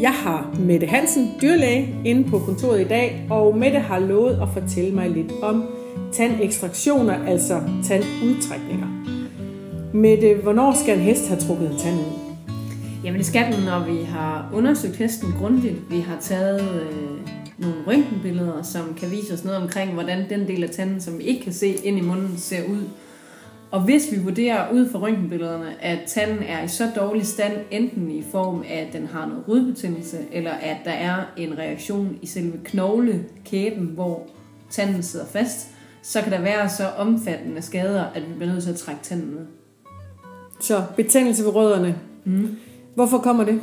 Jeg har Mette Hansen, dyrlæge, inde på kontoret i dag, og Mette har lovet at fortælle mig lidt om tandekstraktioner, altså tandudtrækninger. Mette, hvornår skal en hest have trukket en tand ud? Jamen det skal den, når vi har undersøgt hesten grundigt. Vi har taget øh, nogle røntgenbilleder, som kan vise os noget omkring, hvordan den del af tanden, som vi ikke kan se ind i munden, ser ud. Og hvis vi vurderer ud fra røntgenbillederne, at tanden er i så dårlig stand, enten i form af, at den har noget rødbetændelse, eller at der er en reaktion i selve knoglekæben, hvor tanden sidder fast, så kan der være så omfattende skader, at vi bliver nødt til at trække tanden ned. Så betændelse ved rødderne. Mm. Hvorfor kommer det?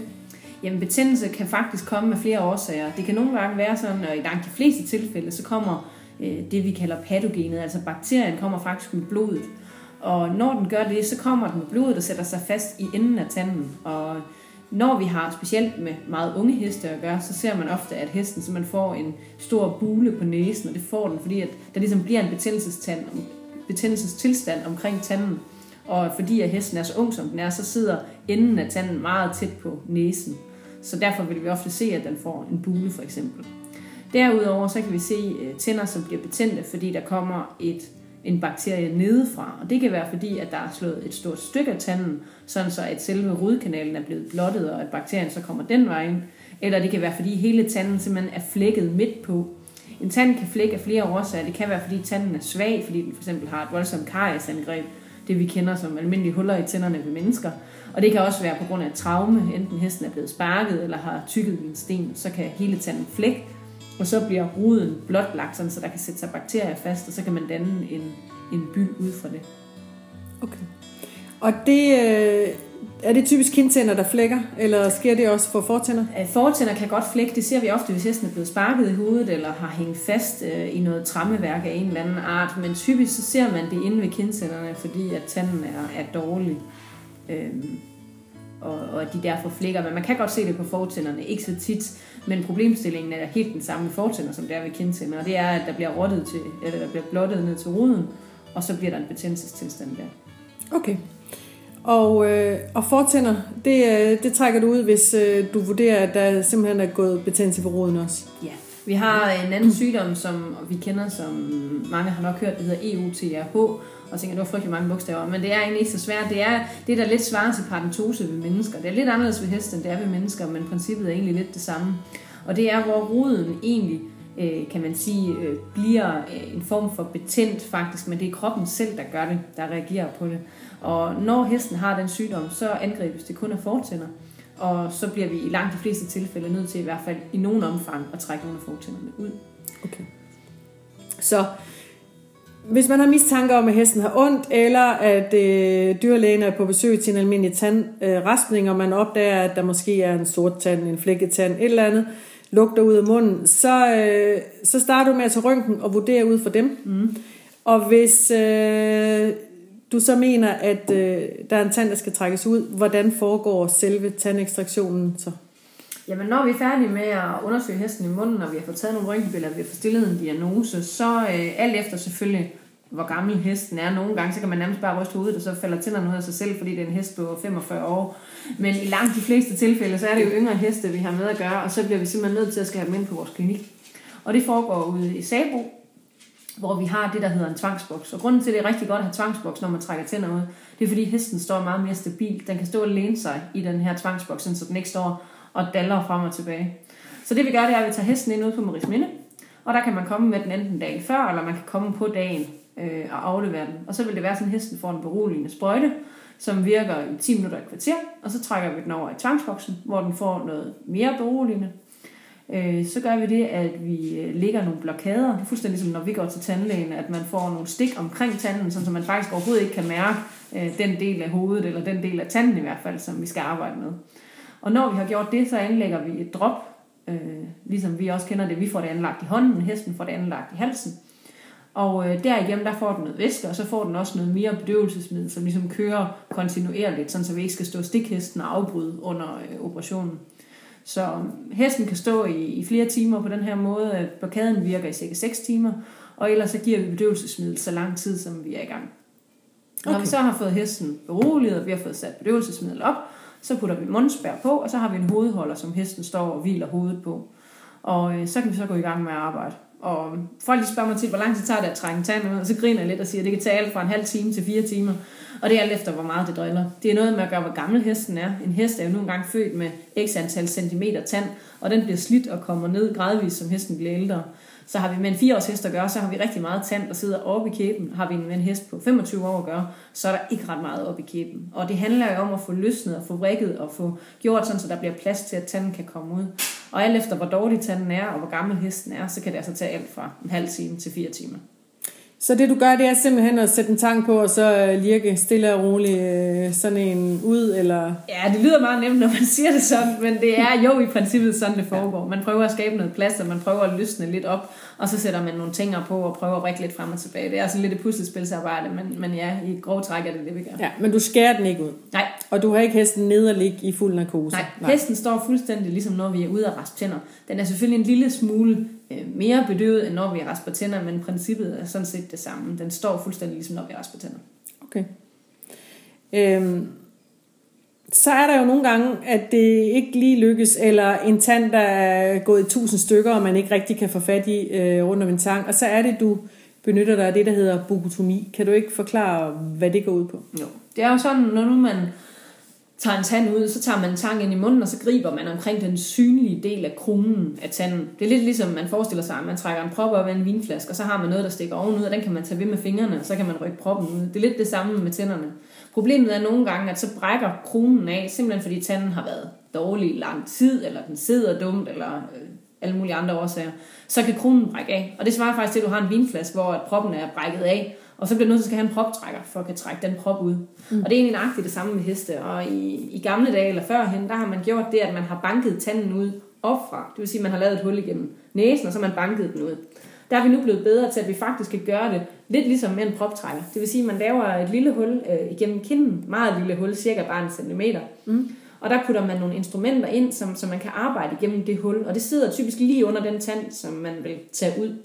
Jamen betændelse kan faktisk komme med flere årsager. Det kan nogle gange være sådan, og i langt de fleste tilfælde, så kommer øh, det, vi kalder patogenet, altså bakterien kommer faktisk med blodet. Og når den gør det, så kommer den med blodet og sætter sig fast i enden af tanden. Og når vi har specielt med meget unge heste at gøre, så ser man ofte, at hesten man får en stor bule på næsen, og det får den, fordi at der ligesom bliver en betændelsestand, betændelsestilstand omkring tanden. Og fordi at hesten er så ung, som den er, så sidder enden af tanden meget tæt på næsen. Så derfor vil vi ofte se, at den får en bule for eksempel. Derudover så kan vi se øh, tænder, som bliver betændte, fordi der kommer et, en bakterie nedefra. Og det kan være fordi, at der er slået et stort stykke af tanden, sådan så at selve rodkanalen er blevet blottet, og at bakterien så kommer den vej ind. Eller det kan være fordi hele tanden simpelthen er flækket midt på. En tand kan flække af flere årsager. Det kan være fordi tanden er svag, fordi den for eksempel har et voldsomt kariesangreb, det vi kender som almindelige huller i tænderne ved mennesker. Og det kan også være på grund af et traume, enten hesten er blevet sparket eller har tykket en sten, så kan hele tanden flække, og så bliver ruden blotlagt, sådan, så der kan sætte sig bakterier fast, og så kan man danne en, en by ud fra det. Okay. Og det, øh, er det typisk kindtænder, der flækker, eller sker det også for fortænder? Fortænder kan godt flække, det ser vi ofte, hvis hesten er blevet sparket i hovedet, eller har hængt fast øh, i noget trammeværk af en eller anden art, men typisk så ser man det inde ved kindtænderne, fordi at tanden er, er dårlig. Øhm, og, og de derfor flækker. Men man kan godt se det på fortænderne, ikke så tit, men problemstillingen er helt den samme fortænder, som det er ved kindtænder, og det er, at der bliver rottet til, eller der bliver blottet ned til ruden, og så bliver der en betændelsestilstand der. Okay. Og, øh, og fortænder, det, øh, det trækker du ud, hvis øh, du vurderer, at der simpelthen er gået betændelse ved roden også? Ja. Vi har en anden sygdom, som vi kender, som mange har nok hørt, det hedder EUTRH, og tænker, det var frygtelig mange bogstaver, men det er egentlig ikke så svært. Det er det, der lidt svarer til paradentose ved mennesker. Det er lidt anderledes ved hesten, end det er ved mennesker, men princippet er egentlig lidt det samme. Og det er, hvor roden egentlig, øh, kan man sige, øh, bliver øh, en form for betændt faktisk, men det er kroppen selv, der gør det, der reagerer på det. Og når hesten har den sygdom, så angribes det kun af fortænder. Og så bliver vi i langt de fleste tilfælde nødt til i hvert fald i nogen omfang at trække nogle af fortænderne ud. Okay. Så hvis man har mistanke om, at hesten har ondt, eller at øh, dyrlægen er på besøg til en almindelig tandraspning, øh, og man opdager, at der måske er en sort tand, en flækket tand, et eller andet, lugter ud af munden, så, øh, så starter du med at tage røntgen og vurdere ud fra dem. Mm. Og hvis øh, du så mener, at øh, der er en tand, der skal trækkes ud, hvordan foregår selve tandekstraktionen så? Jamen, når vi er færdige med at undersøge hesten i munden, og vi har fået taget nogle røntgenbilleder, og vi har fået stillet en diagnose, så øh, alt efter selvfølgelig, hvor gammel hesten er. Nogle gange, så kan man nærmest bare ryste hovedet, og så falder tænderne ud af sig selv, fordi det er en hest på 45 år. Men i langt de fleste tilfælde, så er det jo yngre heste, vi har med at gøre, og så bliver vi simpelthen nødt til at skal have dem ind på vores klinik. Og det foregår ude i Sabo, hvor vi har det, der hedder en tvangsboks. Og grunden til, at det er rigtig godt at have tvangsboks, når man trækker tænder ud, det er fordi hesten står meget mere stabil. Den kan stå og læne sig i den her tvangsboks, så den ikke står og daller frem og tilbage. Så det vi gør, det er, at vi tager hesten ind ud på Maris Minde, og der kan man komme med den enten dagen før, eller man kan komme på dagen øh, og aflevere den. Og så vil det være sådan, at hesten får en beroligende sprøjte, som virker i 10 minutter i kvarter, og så trækker vi den over i tvangsboksen, hvor den får noget mere beroligende. Øh, så gør vi det, at vi øh, lægger nogle blokader. Det er fuldstændig som når vi går til tandlægen, at man får nogle stik omkring tanden, så man faktisk overhovedet ikke kan mærke øh, den del af hovedet, eller den del af tanden i hvert fald, som vi skal arbejde med. Og når vi har gjort det, så anlægger vi et drop, øh, ligesom vi også kender det. Vi får det anlagt i hånden, hesten får det anlagt i halsen. Og øh, derigennem, der får den noget væske, og så får den også noget mere bedøvelsesmiddel, som ligesom kører kontinuerligt, sådan så vi ikke skal stå stikhesten og afbryde under øh, operationen. Så hesten kan stå i, i flere timer på den her måde, at blokaden virker i cirka 6 timer, og ellers så giver vi bedøvelsesmiddel så lang tid, som vi er i gang. Okay. Når vi så har fået hesten beroliget, og vi har fået sat bedøvelsesmiddel op, Så putter vi mundspær på, og så har vi en hovedholder, som hesten står og hviler hovedet på. Og øh, så kan vi så gå i gang med at arbejde. Og folk de spørger mig til, hvor lang tid tager det at trænge tanden ud, og så griner jeg lidt og siger, at det kan tage alt fra en halv time til fire timer. Og det er alt efter, hvor meget det driller. Det er noget med at gøre, hvor gammel hesten er. En hest er jo nogle gange født med x antal centimeter tand, og den bliver slidt og kommer ned gradvist, som hesten bliver ældre. Så har vi med en 4-års hest at gøre, så har vi rigtig meget tand, der sidder oppe i kæben. Har vi med en hest på 25 år at gøre, så er der ikke ret meget oppe i kæben. Og det handler jo om at få løsnet og få vrikket og få gjort sådan, så der bliver plads til, at tanden kan komme ud. Og alt efter, hvor dårlig tanden er og hvor gammel hesten er, så kan det altså tage alt fra en halv time til fire timer. Så det du gør, det er simpelthen at sætte en tang på, og så øh, lirke stille og roligt øh, sådan en ud, eller... Ja, det lyder meget nemt, når man siger det sådan, men det er jo i princippet sådan, det foregår. Man prøver at skabe noget plads, og man prøver at løsne lidt op, og så sætter man nogle ting på og prøver at række lidt frem og tilbage. Det er altså lidt et puslespilsarbejde, men, men ja, i grov træk er det det, vi gør. Ja, men du skærer den ikke ud? Nej. Og du har ikke hesten ned og ligge i fuld narkose? Nej, Nej. hesten står fuldstændig ligesom når vi er ude af raspe tænder. Den er selvfølgelig en lille smule mere bedøvet, end når vi rasper tænder, men princippet er sådan set det samme. Den står fuldstændig ligesom når vi rasper tænder. Okay. Øhm, så er der jo nogle gange, at det ikke lige lykkes, eller en tand, der er gået i tusind stykker, og man ikke rigtig kan få fat i øh, rundt om en tang, og så er det, du benytter dig af det, der hedder bogotomi. Kan du ikke forklare, hvad det går ud på? Jo, det er jo sådan, når nu man tager en tand ud, så tager man en tang ind i munden, og så griber man omkring den synlige del af kronen af tanden. Det er lidt ligesom, man forestiller sig, at man trækker en prop op af en vinflaske, og så har man noget, der stikker ovenud, og den kan man tage ved med fingrene, og så kan man rykke proppen ud. Det er lidt det samme med tænderne. Problemet er nogle gange, at så brækker kronen af, simpelthen fordi tanden har været dårlig i lang tid, eller den sidder dumt, eller øh, alle mulige andre årsager. Så kan kronen brække af. Og det svarer faktisk til, at du har en vinflaske, hvor at proppen er brækket af, og så bliver du nødt til at have en proptrækker, for at kan trække den prop ud. Mm. Og det er egentlig nøjagtigt det samme med heste. Og i, i gamle dage eller førhen, der har man gjort det, at man har banket tanden ud opfra. Det vil sige, at man har lavet et hul igennem næsen, og så har man banket den ud. Der er vi nu blevet bedre til, at vi faktisk kan gøre det lidt ligesom med en proptrækker. Det vil sige, at man laver et lille hul øh, igennem kinden, meget lille hul, cirka bare en centimeter. Mm. Og der putter man nogle instrumenter ind, som, så man kan arbejde igennem det hul. Og det sidder typisk lige under den tand, som man vil tage ud.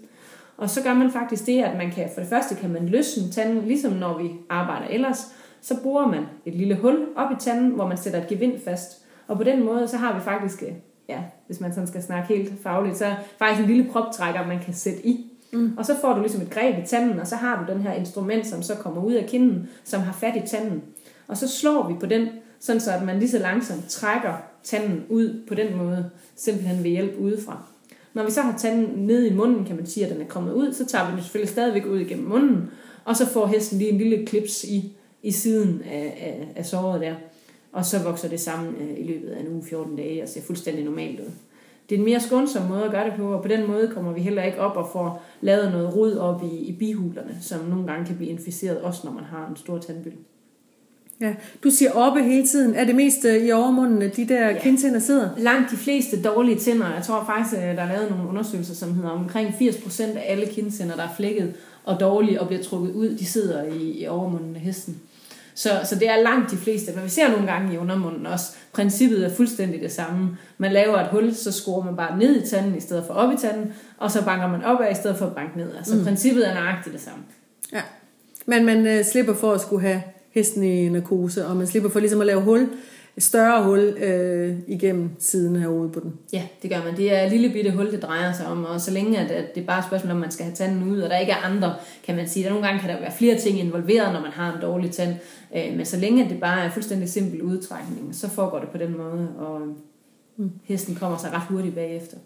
Og så gør man faktisk det, at man kan, for det første kan man løsne tanden, ligesom når vi arbejder ellers. Så bruger man et lille hul op i tanden, hvor man sætter et gevind fast. Og på den måde, så har vi faktisk, øh, ja, hvis man sådan skal snakke helt fagligt, så faktisk en lille proptrækker, man kan sætte i. Mm. Og så får du ligesom et greb i tanden, og så har du den her instrument, som så kommer ud af kinden, som har fat i tanden. Og så slår vi på den, sådan så at man lige så langsomt trækker tanden ud på den måde, simpelthen ved hjælp udefra. Når vi så har tanden ned i munden, kan man sige, at den er kommet ud, så tager vi den selvfølgelig stadigvæk ud igennem munden, og så får hesten lige en lille klips i, i siden af, af, af såret der. Og så vokser det sammen øh, i løbet af en uge 14 dage og ser fuldstændig normalt ud. Det er en mere skånsom måde at gøre det på, og på den måde kommer vi heller ikke op og får lavet noget rod op i, i bihulerne, som nogle gange kan blive inficeret, også når man har en stor tandbyld. Ja, du siger oppe hele tiden. Er det mest øh, i overmunden, de der ja. kindtænder sidder? Langt de fleste dårlige tænder. Jeg tror faktisk, der er lavet nogle undersøgelser, som hedder omkring 80% af alle kindtænder, der er flækket og dårlige og bliver trukket ud, de sidder i, i overmunden af hesten. Så, så det er langt de fleste, men vi ser nogle gange i undermunden også. Princippet er fuldstændig det samme. Man laver et hul, så skruer man bare ned i tanden i stedet for op i tanden, og så banker man op af i stedet for at banke ned. Så mm. princippet er nøjagtigt det samme. Ja, men man øh, slipper for at skulle have hesten i narkose, og man slipper for ligesom at lave hul, et større hul øh, igennem siden herude på den. Ja, det gør man. Det er et lille bitte hul, det drejer sig om, og så længe at, at det er bare et spørgsmål, om man skal have tanden ud, og der ikke er andre, kan man sige. Der nogle gange kan der være flere ting involveret, når man har en dårlig tand, øh, men så længe at det bare er fuldstændig simpel udtrækning, så foregår det på den måde, og mm. hesten kommer sig ret hurtigt bagefter.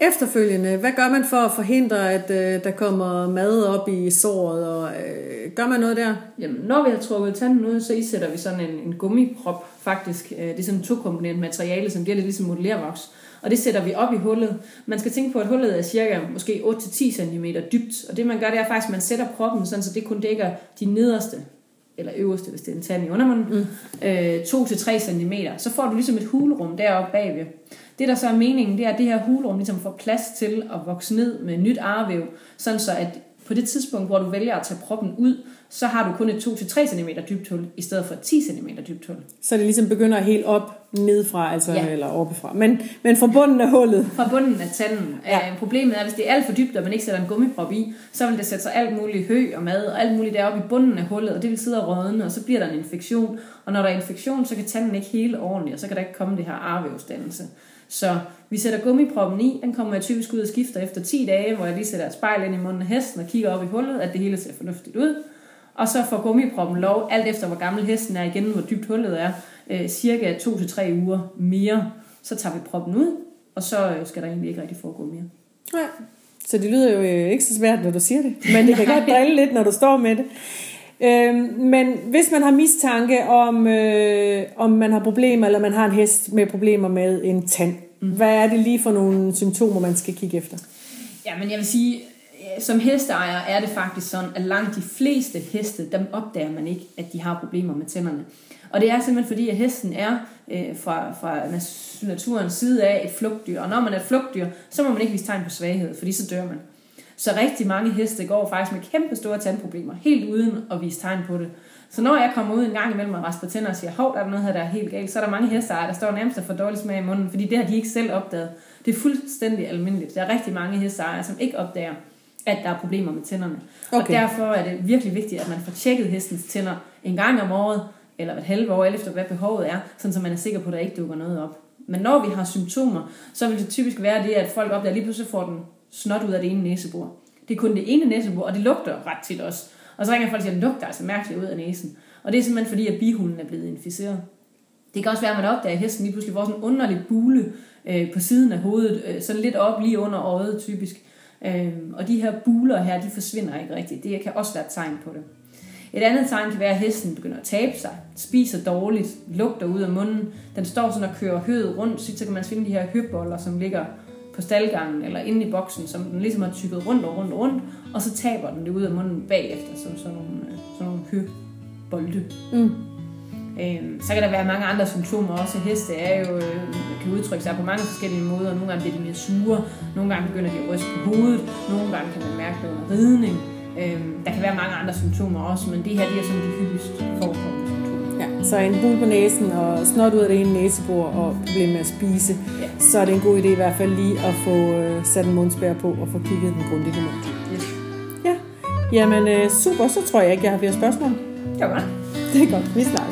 Efterfølgende, hvad gør man for at forhindre, at øh, der kommer mad op i såret, og øh, gør man noget der? Jamen, når vi har trukket tanden ud, så isætter vi sådan en, en gummiprop, faktisk. Øh, det er sådan en tokomponent materiale, som bliver lidt ligesom modellervoks. Og det sætter vi op i hullet. Man skal tænke på, at hullet er cirka måske 8-10 cm dybt. Og det man gør, det er faktisk, at man sætter proppen, sådan, så det kun dækker de nederste eller øverste, hvis det er en tand i undermunden, mm. øh, 2-3 cm. Så får du ligesom et hulrum deroppe bagved. Det, der så er meningen, det er, at det her hulrum ligesom får plads til at vokse ned med nyt arvæv, sådan så at på det tidspunkt, hvor du vælger at tage proppen ud, så har du kun et 2-3 cm dybt hul, i stedet for et 10 cm dybt hul. Så det ligesom begynder helt op nedefra, altså, Ja. eller oppefra. Men, men fra bunden af hullet. Fra bunden af tanden. Ja. Ja. Problemet er, hvis det er alt for dybt, og man ikke sætter en gummiprop i, så vil det sætte sig alt muligt hø og mad og alt muligt deroppe i bunden af hullet, og det vil sidde og rådne, og så bliver der en infektion. Og når der er infektion, så kan tanden ikke hele ordentligt, og så kan der ikke komme det her arvævsdannelse. Så vi sætter gummiproppen i, den kommer jeg typisk ud og skifter efter 10 dage, hvor jeg lige sætter et spejl ind i munden af hesten og kigger op i hullet, at det hele ser fornuftigt ud. Og så får gummiproppen lov, alt efter hvor gammel hesten er igen, hvor dybt hullet er, øh, cirka 2-3 uger mere. Så tager vi proppen ud, og så øh, skal der egentlig ikke rigtig foregå mere. Ja. Så det lyder jo øh, ikke så svært, når du siger det. Men det kan godt drille lidt, når du står med det. Øhm, men hvis man har mistanke om, øh, om man har problemer, eller man har en hest med problemer med en tand, mm. hvad er det lige for nogle symptomer, man skal kigge efter? Ja, men jeg vil sige, øh, som hesteejer er det faktisk sådan, at langt de fleste heste, dem opdager man ikke, at de har problemer med tænderne. Og det er simpelthen fordi, at hesten er øh, fra, fra naturens side af et flugtdyr. Og når man er et flugtdyr, så må man ikke vise tegn på svaghed, fordi så dør man. Så rigtig mange heste går faktisk med kæmpe store tandproblemer, helt uden at vise tegn på det. Så når jeg kommer ud en gang imellem og rasper tænder og siger, hov, der er noget her, der er helt galt, så er der mange hesteejere, der står nærmest og får dårlig smag i munden, fordi det har de ikke selv opdaget. Det er fuldstændig almindeligt. Der er rigtig mange hesteejere, som ikke opdager, at der er problemer med tænderne. Okay. Og derfor er det virkelig vigtigt, at man får tjekket hestens tænder en gang om året, eller et halvt år, efter hvad behovet er, sådan så man er sikker på, at der ikke dukker noget op. Men når vi har symptomer, så vil det typisk være det, at folk opdager, at lige pludselig får den snot ud af det ene næsebor. Det er kun det ene næsebor, og det lugter ret tit også. Og så ringer folk og siger, at det lugter altså mærkeligt ud af næsen. Og det er simpelthen fordi, at bihulen er blevet inficeret. Det kan også være, at man opdager, at hesten lige pludselig får sådan en underlig bule øh, på siden af hovedet, øh, sådan lidt op lige under øjet typisk. Øh, og de her buler her, de forsvinder ikke rigtigt. Det kan også være et tegn på det. Et andet tegn kan være, at hesten begynder at tabe sig, spiser dårligt, lugter ud af munden. Den står sådan og kører høet rundt, så kan man finde de her høboller, som ligger på staldgangen eller inde i boksen, som den ligesom har tykket rundt og rundt og rundt, og så taber den det ud af munden bagefter, som sådan nogle, øh, sådan nogle høbolde. Mm. Øhm, så kan der være mange andre symptomer også. Heste er jo, øh, kan udtrykke sig på mange forskellige måder. Nogle gange bliver de mere sure, nogle gange begynder de at ryste på hovedet, nogle gange kan man mærke det under ridning. Øhm, der kan være mange andre symptomer også, men det her det er sådan de hyppigst forekommende så en bul på næsen og snot ud af det ene næsebor og problem med at spise, Ja. så er det en god idé i hvert fald lige at få øh, sat en mundspær på og få kigget den grundigt i munden. Yes. Ja, jamen øh, super, så tror jeg ikke, jeg har flere spørgsmål. Godt. Det er godt, vi snakkes.